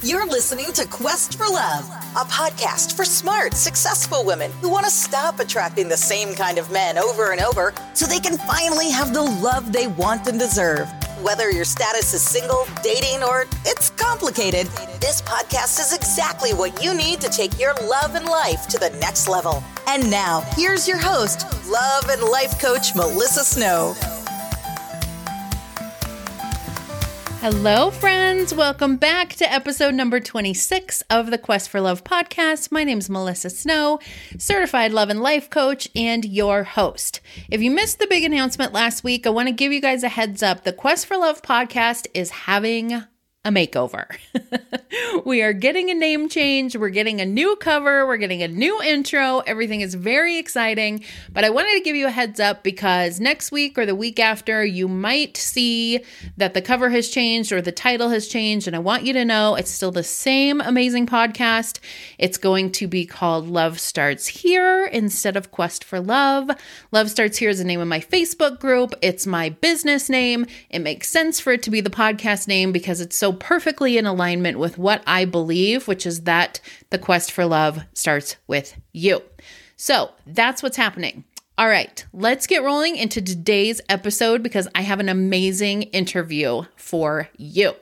You're listening to Quest for Love, a podcast for smart, successful women who want to stop attracting the same kind of men over and over so they can finally have the love they want and deserve. Whether your status is single, dating, or it's complicated, this podcast is exactly what you need to take your love and life to the next level. And now, here's your host, love and life coach Melissa Snow. Hello, friends. Welcome back to episode number 26 of the Quest for Love podcast. My name is Melissa Snow, certified love and life coach, and your host. If you missed the big announcement last week, I want to give you guys a heads up. The Quest for Love podcast is having a makeover. we are getting a name change. We're getting a new cover. We're getting a new intro. Everything is very exciting. But I wanted to give you a heads up because next week or the week after, you might see that the cover has changed or the title has changed. And I want you to know it's still the same amazing podcast. It's going to be called Love Starts Here instead of Quest for Love. Love Starts Here is the name of my Facebook group, it's my business name. It makes sense for it to be the podcast name because it's so perfectly in alignment with what I believe, which is that the quest for love starts with you. So that's what's happening. All right, let's get rolling into today's episode because I have an amazing interview for you.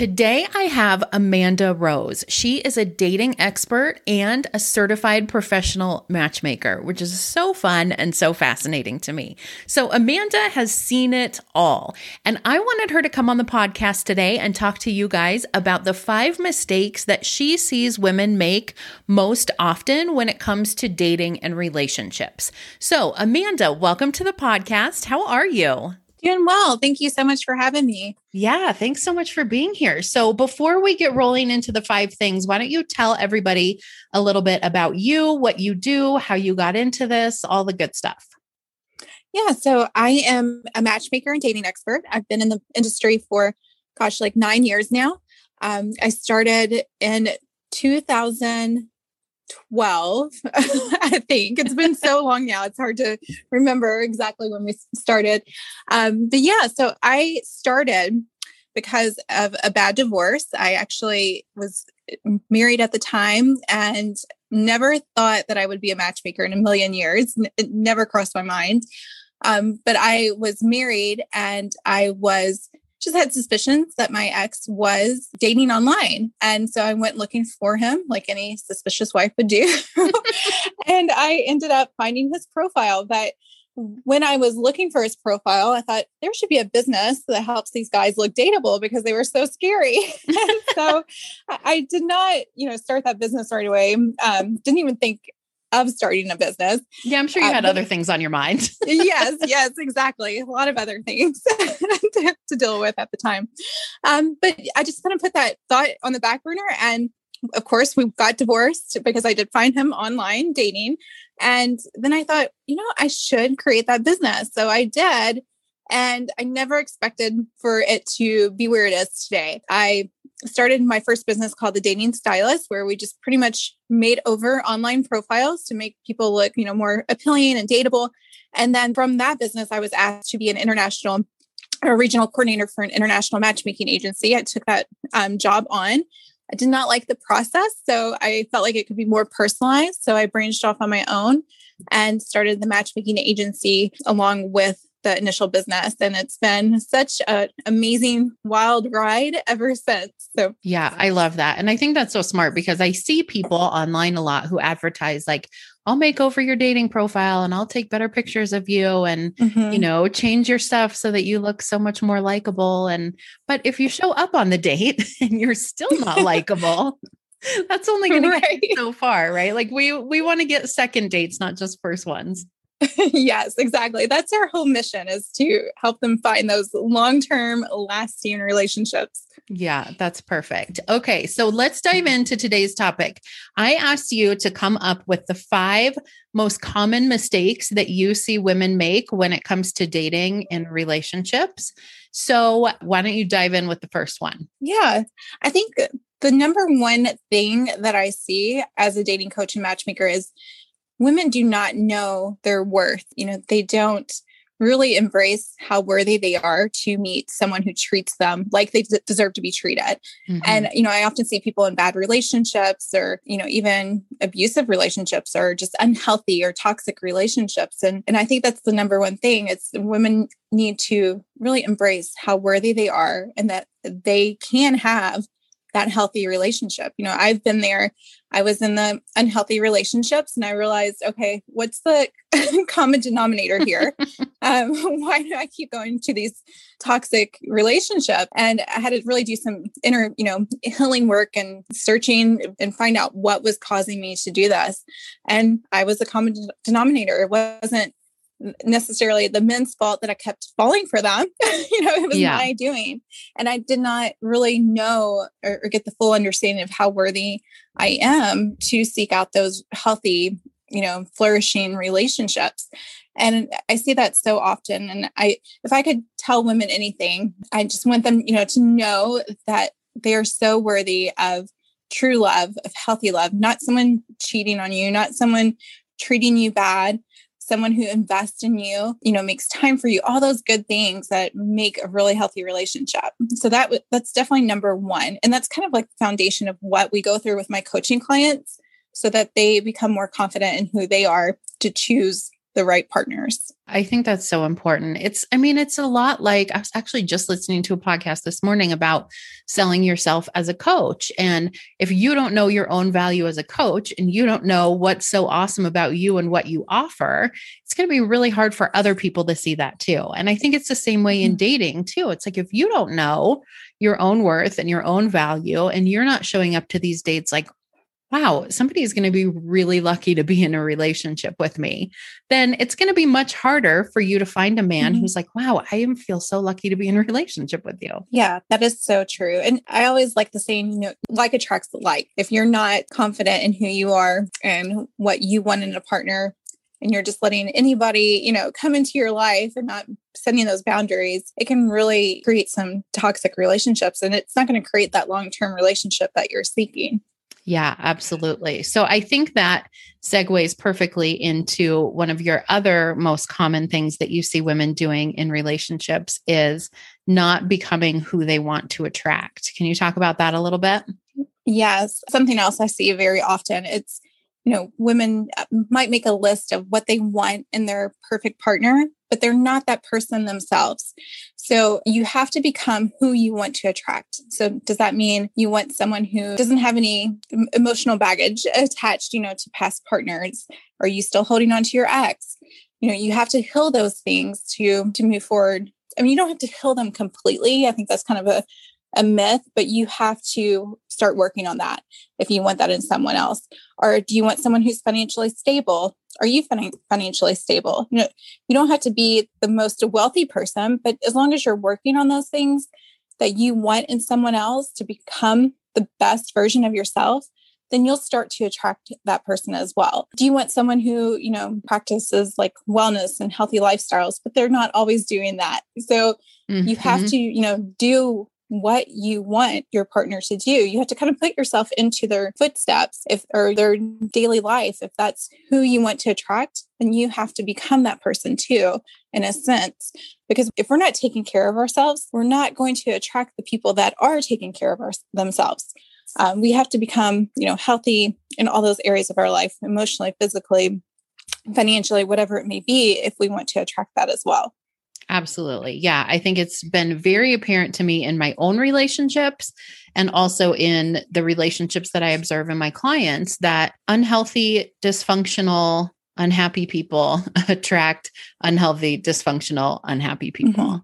Today, I have Amanda Rose. She is a dating expert and a certified professional matchmaker, which is so fun and so fascinating to me. So, Amanda has seen it all. And I wanted her to come on the podcast today and talk to you guys about the five mistakes that she sees women make most often when it comes to dating and relationships. So, Amanda, welcome to the podcast. How are you? Doing well. Thank you so much for having me. Yeah, thanks so much for being here. So, before we get rolling into the five things, why don't you tell everybody a little bit about you, what you do, how you got into this, all the good stuff? Yeah, so I am a matchmaker and dating expert. I've been in the industry for, gosh, like nine years now. Um, I started in 2000. 12, I think. It's been so long now. It's hard to remember exactly when we started. Um, but yeah, so I started because of a bad divorce. I actually was married at the time and never thought that I would be a matchmaker in a million years. It never crossed my mind. Um, but I was married and I was just had suspicions that my ex was dating online. And so I went looking for him like any suspicious wife would do. and I ended up finding his profile. But when I was looking for his profile, I thought there should be a business that helps these guys look dateable because they were so scary. so I did not, you know, start that business right away. Um, didn't even think of starting a business. Yeah, I'm sure you had um, other things on your mind. yes, yes, exactly. A lot of other things to, to, deal with at the time. Um, but I just kind of put that thought on the back burner. And of course, we got divorced because I did find him online dating. And then I thought, you know, I should create that business. So I did. And I never expected for it to be where it is today. I started my first business called the Dating Stylist, where we just pretty much made over online profiles to make people look, you know, more appealing and dateable. And then from that business, I was asked to be an international or regional coordinator for an international matchmaking agency. I took that um, job on. I did not like the process, so I felt like it could be more personalized. So I branched off on my own and started the matchmaking agency along with the initial business and it's been such an amazing wild ride ever since so yeah i love that and i think that's so smart because i see people online a lot who advertise like i'll make over your dating profile and i'll take better pictures of you and mm-hmm. you know change your stuff so that you look so much more likable and but if you show up on the date and you're still not likable that's only going right. to get so far right like we we want to get second dates not just first ones yes, exactly. That's our whole mission is to help them find those long-term lasting relationships. Yeah, that's perfect. Okay, so let's dive into today's topic. I asked you to come up with the five most common mistakes that you see women make when it comes to dating and relationships. So, why don't you dive in with the first one? Yeah, I think the number one thing that I see as a dating coach and matchmaker is women do not know their worth. You know, they don't really embrace how worthy they are to meet someone who treats them like they deserve to be treated. Mm-hmm. And, you know, I often see people in bad relationships or, you know, even abusive relationships or just unhealthy or toxic relationships. And, and I think that's the number one thing. It's women need to really embrace how worthy they are and that they can have that healthy relationship. You know, I've been there. I was in the unhealthy relationships and I realized, okay, what's the common denominator here? um, why do I keep going to these toxic relationships? And I had to really do some inner, you know, healing work and searching and find out what was causing me to do this. And I was a common denominator. It wasn't necessarily the men's fault that I kept falling for them. you know, it was yeah. my doing. And I did not really know or, or, get the full understanding of how worthy I am to seek out those healthy, you know, flourishing relationships. And I see that so often. And I, if I could tell women anything, I just want them, you know, to know that they are so worthy of true love, of healthy love, not someone cheating on you, not someone treating you bad, someone who invests in you, you know, makes time for you, all those good things that make a really healthy relationship. So that that's definitely number 1. And that's kind of like the foundation of what we go through with my coaching clients so that they become more confident in who they are to choose the right partners. I think that's so important. It's, I mean, it's a lot like I was actually just listening to a podcast this morning about selling yourself as a coach. And if you don't know your own value as a coach and you don't know what's so awesome about you and what you offer, it's going to be really hard for other people to see that too. And I think it's the same way in mm-hmm. dating too. It's like if you don't know your own worth and your own value and you're not showing up to these dates like wow, somebody is going to be really lucky to be in a relationship with me, then it's going to be much harder for you to find a man mm-hmm. who's like, wow, I am feel so lucky to be in a relationship with you. Yeah, that is so true. And I always like the saying, you know, like attracts like. If you're not confident in who you are and what you want in a partner, and you're just letting anybody, you know, come into your life and not setting those boundaries, it can really create some toxic relationships and it's not going to create that long-term relationship that you're seeking. Yeah, absolutely. So I think that segues perfectly into one of your other most common things that you see women doing in relationships is not becoming who they want to attract. Can you talk about that a little bit? Yes. Something else I see very often. It's, you know, women uh, might make a list of what they want in their perfect partner, but they're not that person themselves. So you have to become who you want to attract. So does that mean you want someone who doesn't have any emotional baggage attached, you know, to past partners? Are you still holding on to your ex? You know, you have to heal those things to to move forward. I mean, you don't have to heal them completely. I think that's kind of a a myth, but you have to start working on that if you want that in someone else. Or do you want someone who's financially stable? Are you financially stable? You know, you don't have to be the most wealthy person, but as long as you're working on those things that you want in someone else to become the best version of yourself, then you'll start to attract that person as well. Do you want someone who, you know, practices like wellness and healthy lifestyles, but they're not always doing that? So mm-hmm. you have mm-hmm. to, you know, do what you want your partner to do. You have to kind of put yourself into their footsteps if or their daily life. If that's who you want to attract, then you have to become that person too, in a sense. Because if we're not taking care of ourselves, we're not going to attract the people that are taking care of our, themselves. Um, we have to become, you know, healthy in all those areas of our life, emotionally, physically, financially, whatever it may be, if we want to attract that as well. Absolutely. Yeah. I think it's been very apparent to me in my own relationships and also in the relationships that I observe in my clients that unhealthy, dysfunctional, unhappy people attract unhealthy, dysfunctional, unhappy people. Mm-hmm.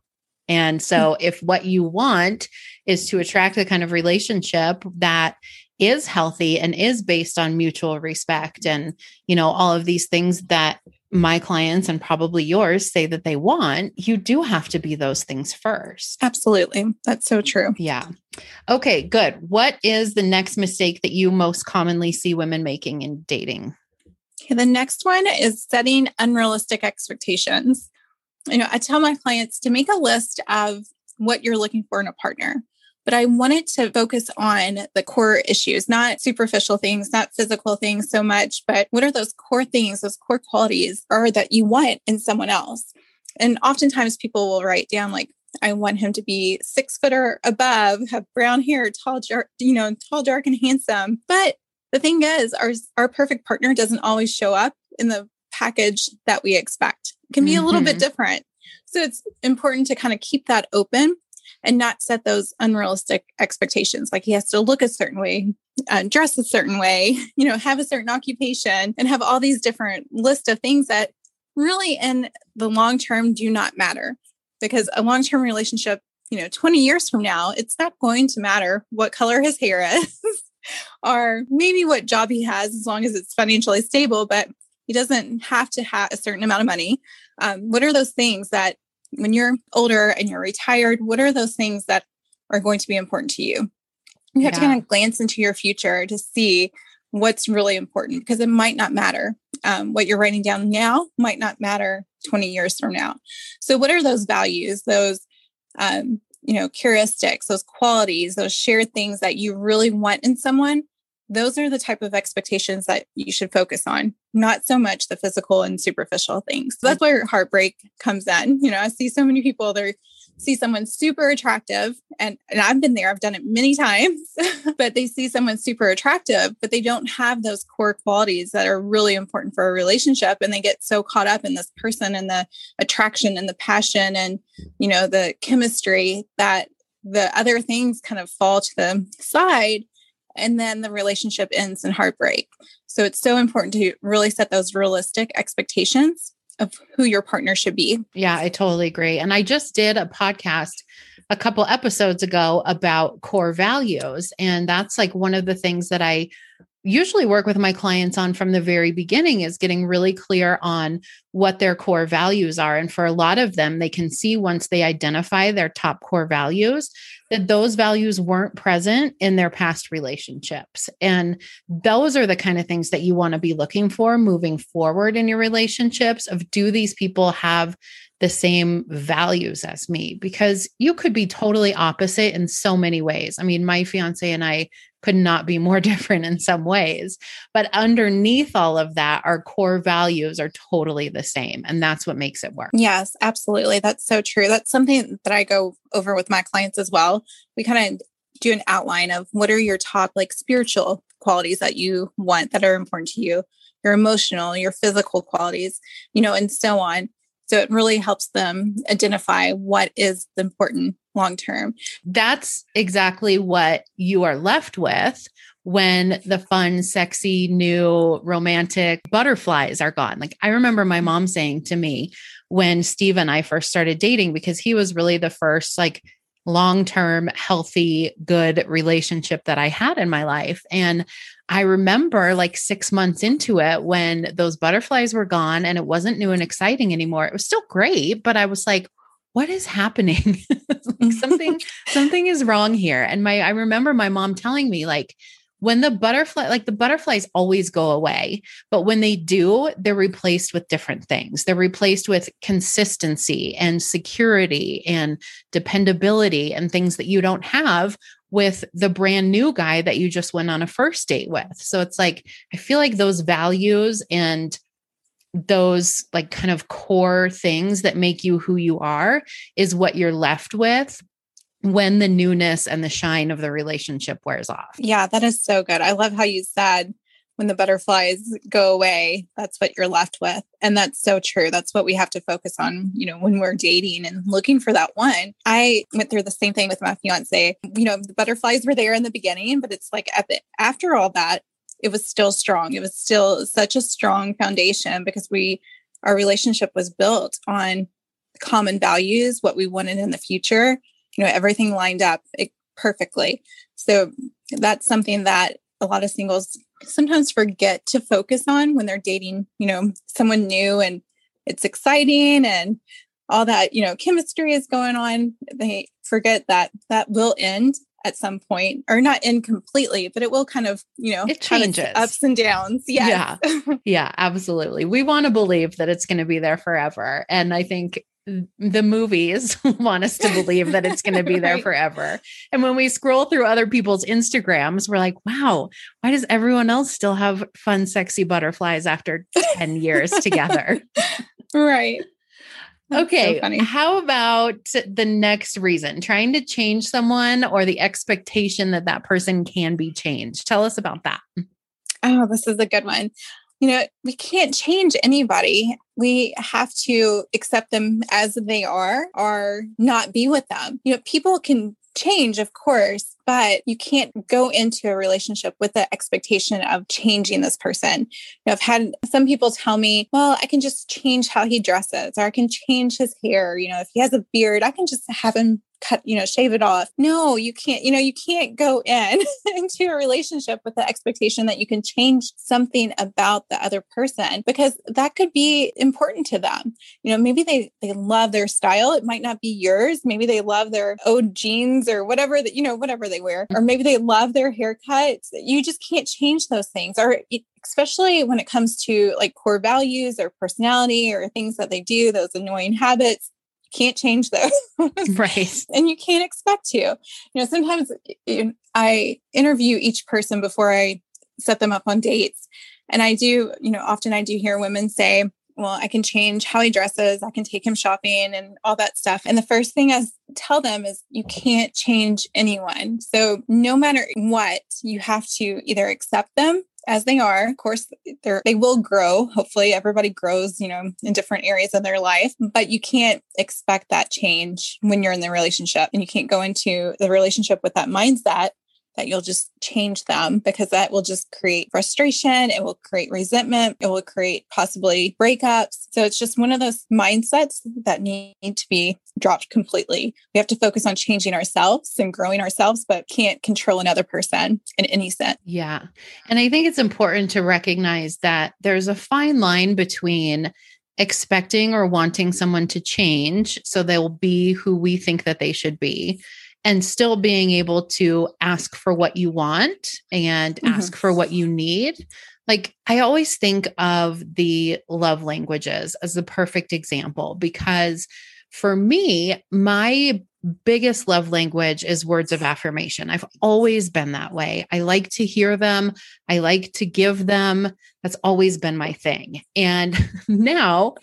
And so, mm. if what you want is to attract the kind of relationship that is healthy and is based on mutual respect and you know all of these things that my clients and probably yours say that they want, you do have to be those things first. Absolutely. That's so true. Yeah. Okay, good. What is the next mistake that you most commonly see women making in dating? Okay, the next one is setting unrealistic expectations. You know, I tell my clients to make a list of what you're looking for in a partner but I wanted to focus on the core issues, not superficial things, not physical things so much, but what are those core things, those core qualities are that you want in someone else? And oftentimes people will write down like, I want him to be six foot or above, have brown hair, tall, dark, you know, tall, dark, and handsome. But the thing is, our our perfect partner doesn't always show up in the package that we expect. It can be mm-hmm. a little bit mm-hmm. different. So it's important to kind of keep that open and not set those unrealistic expectations. Like he has to look a certain way, uh, dress a certain way, you know, have a certain occupation, and have all these different list of things that really in the long term do not matter because a long term relationship, you know, 20 years from now, it's not going to matter what color his hair is or maybe what job he has as long as it's financially stable, but he doesn't have to have a certain amount of money. Um, what are those things that when you're older and you're retired, what are those things that are going to be important to you? You have yeah. to kind of glance into your future to see what's really important because it might not matter. Um, what you're writing down now might not matter 20 years from now. So, what are those values, those, um, you know, heuristics, those qualities, those shared things that you really want in someone? Those are the type of expectations that you should focus on, not so much the physical and superficial things. So that's mm-hmm. where heartbreak comes in. You know, I see so many people, they're see someone super attractive and, and I've been there, I've done it many times, but they see someone super attractive, but they don't have those core qualities that are really important for a relationship. And they get so caught up in this person and the attraction and the passion and, you know, the chemistry that the other things kind of fall to the side and then the relationship ends in heartbreak. So it's so important to really set those realistic expectations of who your partner should be. Yeah, I totally agree. And I just did a podcast a couple episodes ago about core values. And that's like one of the things that I usually work with my clients on from the very beginning is getting really clear on what their core values are. And for a lot of them, they can see once they identify their top core values that those values weren't present in their past relationships. And those are the kind of things that you want to be looking for moving forward in your relationships of do these people have the same values as me because you could be totally opposite in so many ways. I mean, my fiance and I could not be more different in some ways, but underneath all of that, our core values are totally the same. And that's what makes it work. Yes, absolutely. That's so true. That's something that I go over with my clients as well. We kind of do an outline of what are your top like spiritual qualities that you want that are important to you your emotional your physical qualities you know and so on so it really helps them identify what is important long term. That's exactly what you are left with when the fun, sexy, new romantic butterflies are gone. Like I remember my mom saying to me when Steve and I first started dating, because he was really the first like long term, healthy, good relationship that I had in my life. And I remember like six months into it when those butterflies were gone and it wasn't new and exciting anymore. It was still great, but I was like, what is happening? like something, something is wrong here. And my, I remember my mom telling me, like, when the butterfly like the butterflies always go away but when they do they're replaced with different things. They're replaced with consistency and security and dependability and things that you don't have with the brand new guy that you just went on a first date with. So it's like i feel like those values and those like kind of core things that make you who you are is what you're left with when the newness and the shine of the relationship wears off. Yeah, that is so good. I love how you said when the butterflies go away, that's what you're left with. And that's so true. That's what we have to focus on, you know, when we're dating and looking for that one. I went through the same thing with my fiance. You know, the butterflies were there in the beginning, but it's like after all that, it was still strong. It was still such a strong foundation because we, our relationship was built on common values, what we wanted in the future you know everything lined up perfectly. So that's something that a lot of singles sometimes forget to focus on when they're dating you know someone new and it's exciting and all that you know chemistry is going on. They forget that that will end at some point or not end completely but it will kind of you know it changes. ups and downs. Yes. yeah yeah absolutely. We want to believe that it's going to be there forever and i think the movies want us to believe that it's going to be there right. forever. And when we scroll through other people's Instagrams, we're like, wow, why does everyone else still have fun, sexy butterflies after 10 years together? Right. okay. So how about the next reason? Trying to change someone or the expectation that that person can be changed. Tell us about that. Oh, this is a good one. You know, we can't change anybody. We have to accept them as they are or not be with them. You know, people can change, of course, but you can't go into a relationship with the expectation of changing this person. You know, I've had some people tell me, well, I can just change how he dresses or I can change his hair. You know, if he has a beard, I can just have him cut, you know, shave it off. No, you can't, you know, you can't go in into a relationship with the expectation that you can change something about the other person because that could be important to them. You know, maybe they they love their style. It might not be yours. Maybe they love their old jeans or whatever that, you know, whatever they wear. Or maybe they love their haircuts. You just can't change those things. Or especially when it comes to like core values or personality or things that they do, those annoying habits can't change those. right. And you can't expect to. You know, sometimes I interview each person before I set them up on dates. And I do, you know, often I do hear women say, well, I can change how he dresses, I can take him shopping and all that stuff. And the first thing I tell them is you can't change anyone. So no matter what, you have to either accept them as they are. Of course, they're, they will grow. Hopefully, everybody grows, you know, in different areas of their life, but you can't expect that change when you're in the relationship and you can't go into the relationship with that mindset that you'll just change them because that will just create frustration. It will create resentment. It will create possibly breakups. So it's just one of those mindsets that need to be dropped completely. We have to focus on changing ourselves and growing ourselves, but can't control another person in any sense. Yeah. And I think it's important to recognize that there's a fine line between expecting or wanting someone to change so they'll be who we think that they should be and still being able to ask for what you want and mm-hmm. ask for what you need. Like, I always think of the love languages as the perfect example because for me, my biggest love language is words of affirmation. I've always been that way. I like to hear them, I like to give them. That's always been my thing. And now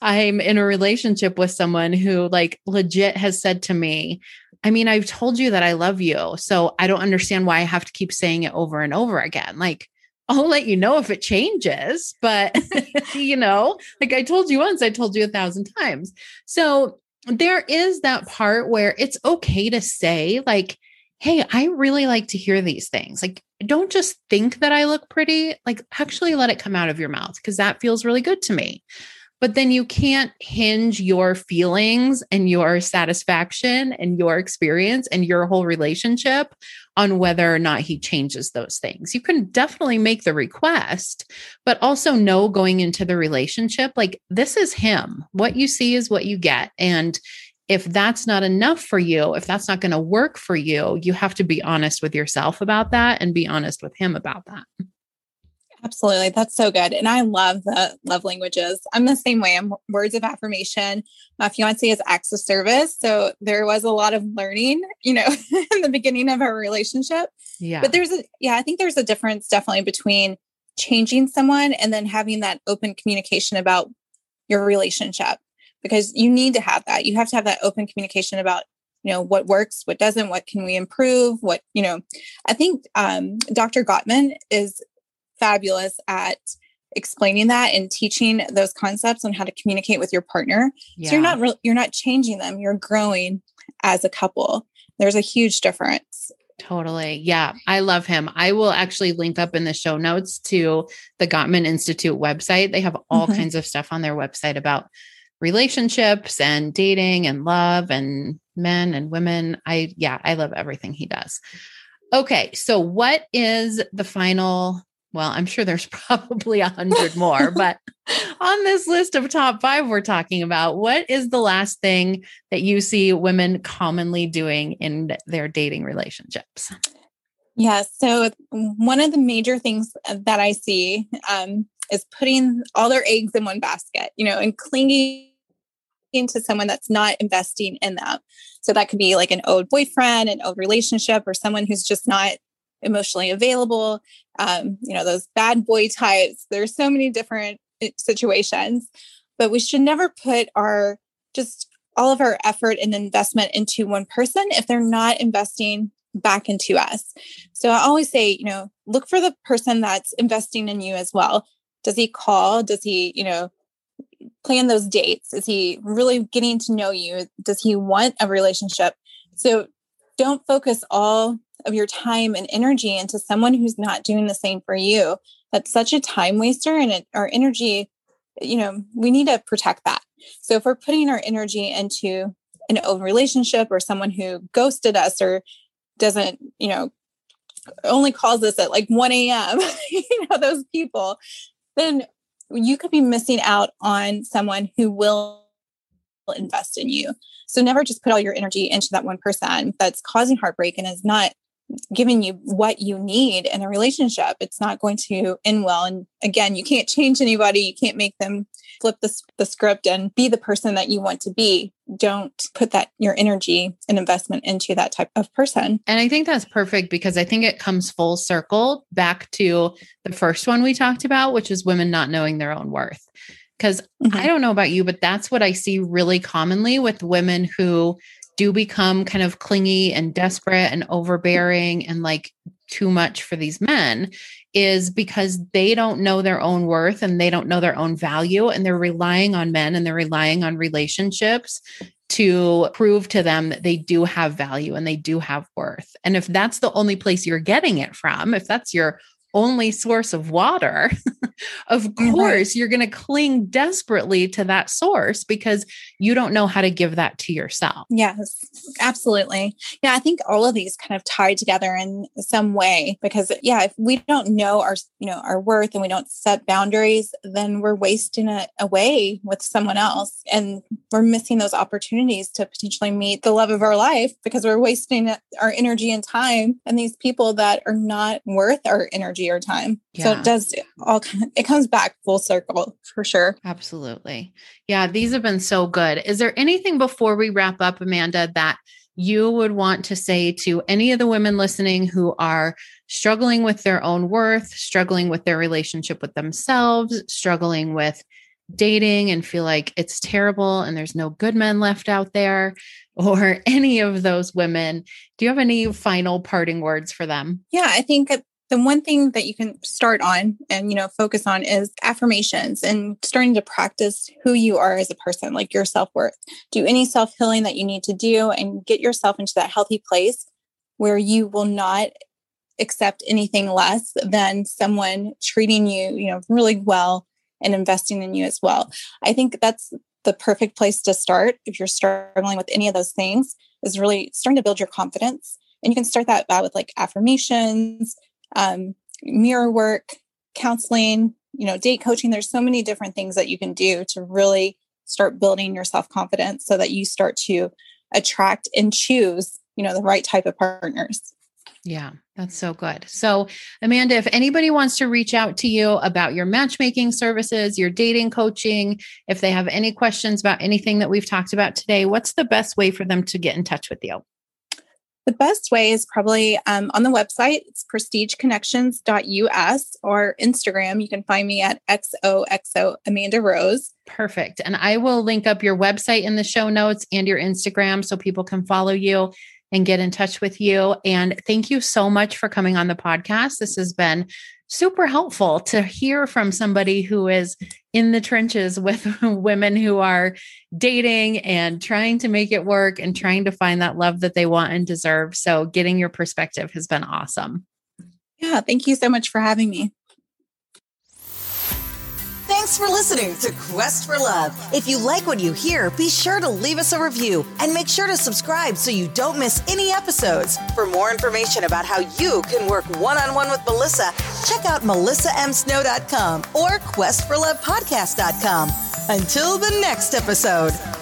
I'm in a relationship with someone who, like, legit has said to me, I mean, I've told you that I love you. So I don't understand why I have to keep saying it over and over again. Like, I'll let you know if it changes, but you know, like I told you once, I told you a thousand times. So there is that part where it's okay to say, like, hey, I really like to hear these things. Like, don't just think that I look pretty, like, actually let it come out of your mouth because that feels really good to me but then you can't hinge your feelings and your satisfaction and your experience and your whole relationship on whether or not he changes those things. You can definitely make the request, but also know going into the relationship like this is him. What you see is what you get. And if that's not enough for you, if that's not going to work for you, you have to be honest with yourself about that and be honest with him about that. Absolutely. That's so good. And I love the love languages. I'm the same way. I'm words of affirmation. My fiance is acts of service. So there was a lot of learning, you know, in the beginning of our relationship. Yeah. But there's a, yeah, I think there's a difference definitely between changing someone and then having that open communication about your relationship because you need to have that. You have to have that open communication about you know what works what doesn't what can we improve what you know i think um, dr gottman is fabulous at explaining that and teaching those concepts on how to communicate with your partner. Yeah. So you're not re- you're not changing them, you're growing as a couple. There's a huge difference. Totally. Yeah. I love him. I will actually link up in the show notes to the Gottman Institute website. They have all mm-hmm. kinds of stuff on their website about relationships and dating and love and men and women. I, yeah, I love everything he does. Okay. So, what is the final well, I'm sure there's probably a hundred more, but on this list of top five we're talking about, what is the last thing that you see women commonly doing in their dating relationships? Yeah. So, one of the major things that I see um, is putting all their eggs in one basket, you know, and clinging to someone that's not investing in them. So, that could be like an old boyfriend, an old relationship, or someone who's just not emotionally available, um, you know, those bad boy types. There's so many different eh, situations, but we should never put our just all of our effort and investment into one person if they're not investing back into us. So I always say, you know, look for the person that's investing in you as well. Does he call? Does he, you know, plan those dates? Is he really getting to know you? Does he want a relationship? So don't focus all of your time and energy into someone who's not doing the same for you. That's such a time waster and it, our energy, you know, we need to protect that. So if we're putting our energy into an old relationship or someone who ghosted us or doesn't, you know, only calls us at like 1 a.m., you know, those people, then you could be missing out on someone who will invest in you. So never just put all your energy into that one person that's causing heartbreak and is not giving you what you need in a relationship. It's not going to end well. And again, you can't change anybody. You can't make them flip the, the script and be the person that you want to be. Don't put that your energy and investment into that type of person. And I think that's perfect because I think it comes full circle back to the first one we talked about, which is women not knowing their own worth. Because mm-hmm. I don't know about you, but that's what I see really commonly with women who do become kind of clingy and desperate and overbearing and like too much for these men is because they don't know their own worth and they don't know their own value and they're relying on men and they're relying on relationships to prove to them that they do have value and they do have worth. And if that's the only place you're getting it from, if that's your only source of water, of course, you're going to cling desperately to that source because you don't know how to give that to yourself. Yes, absolutely. Yeah, I think all of these kind of tie together in some way because yeah, if we don't know our, you know, our worth and we don't set boundaries, then we're wasting it away with someone else and we're missing those opportunities to potentially meet the love of our life because we're wasting our energy and time and these people that are not worth our energy energy or time. Yeah. So it does all it comes back full circle for sure. Absolutely. Yeah, these have been so good. Is there anything before we wrap up Amanda that you would want to say to any of the women listening who are struggling with their own worth, struggling with their relationship with themselves, struggling with dating and feel like it's terrible and there's no good men left out there or any of those women do you have any final parting words for them yeah i think the one thing that you can start on and you know focus on is affirmations and starting to practice who you are as a person like your self-worth. Do any self-healing that you need to do and get yourself into that healthy place where you will not accept anything less than someone treating you you know really well and investing in you as well. I think that's the perfect place to start if you're struggling with any of those things is really starting to build your confidence. And you can start that out with like affirmations um, mirror work, counseling, you know, date coaching. There's so many different things that you can do to really start building your self confidence so that you start to attract and choose, you know, the right type of partners. Yeah, that's so good. So, Amanda, if anybody wants to reach out to you about your matchmaking services, your dating coaching, if they have any questions about anything that we've talked about today, what's the best way for them to get in touch with you? The best way is probably um, on the website. It's prestigeconnections.us or Instagram. You can find me at XOXO Amanda Rose. Perfect. And I will link up your website in the show notes and your Instagram so people can follow you and get in touch with you. And thank you so much for coming on the podcast. This has been super helpful to hear from somebody who is in the trenches with women who are dating and trying to make it work and trying to find that love that they want and deserve. So, getting your perspective has been awesome. Yeah, thank you so much for having me. Thanks for listening to Quest for Love. If you like what you hear, be sure to leave us a review and make sure to subscribe so you don't miss any episodes. For more information about how you can work one on one with Melissa, check out melissamsnow.com or questforlovepodcast.com. Until the next episode.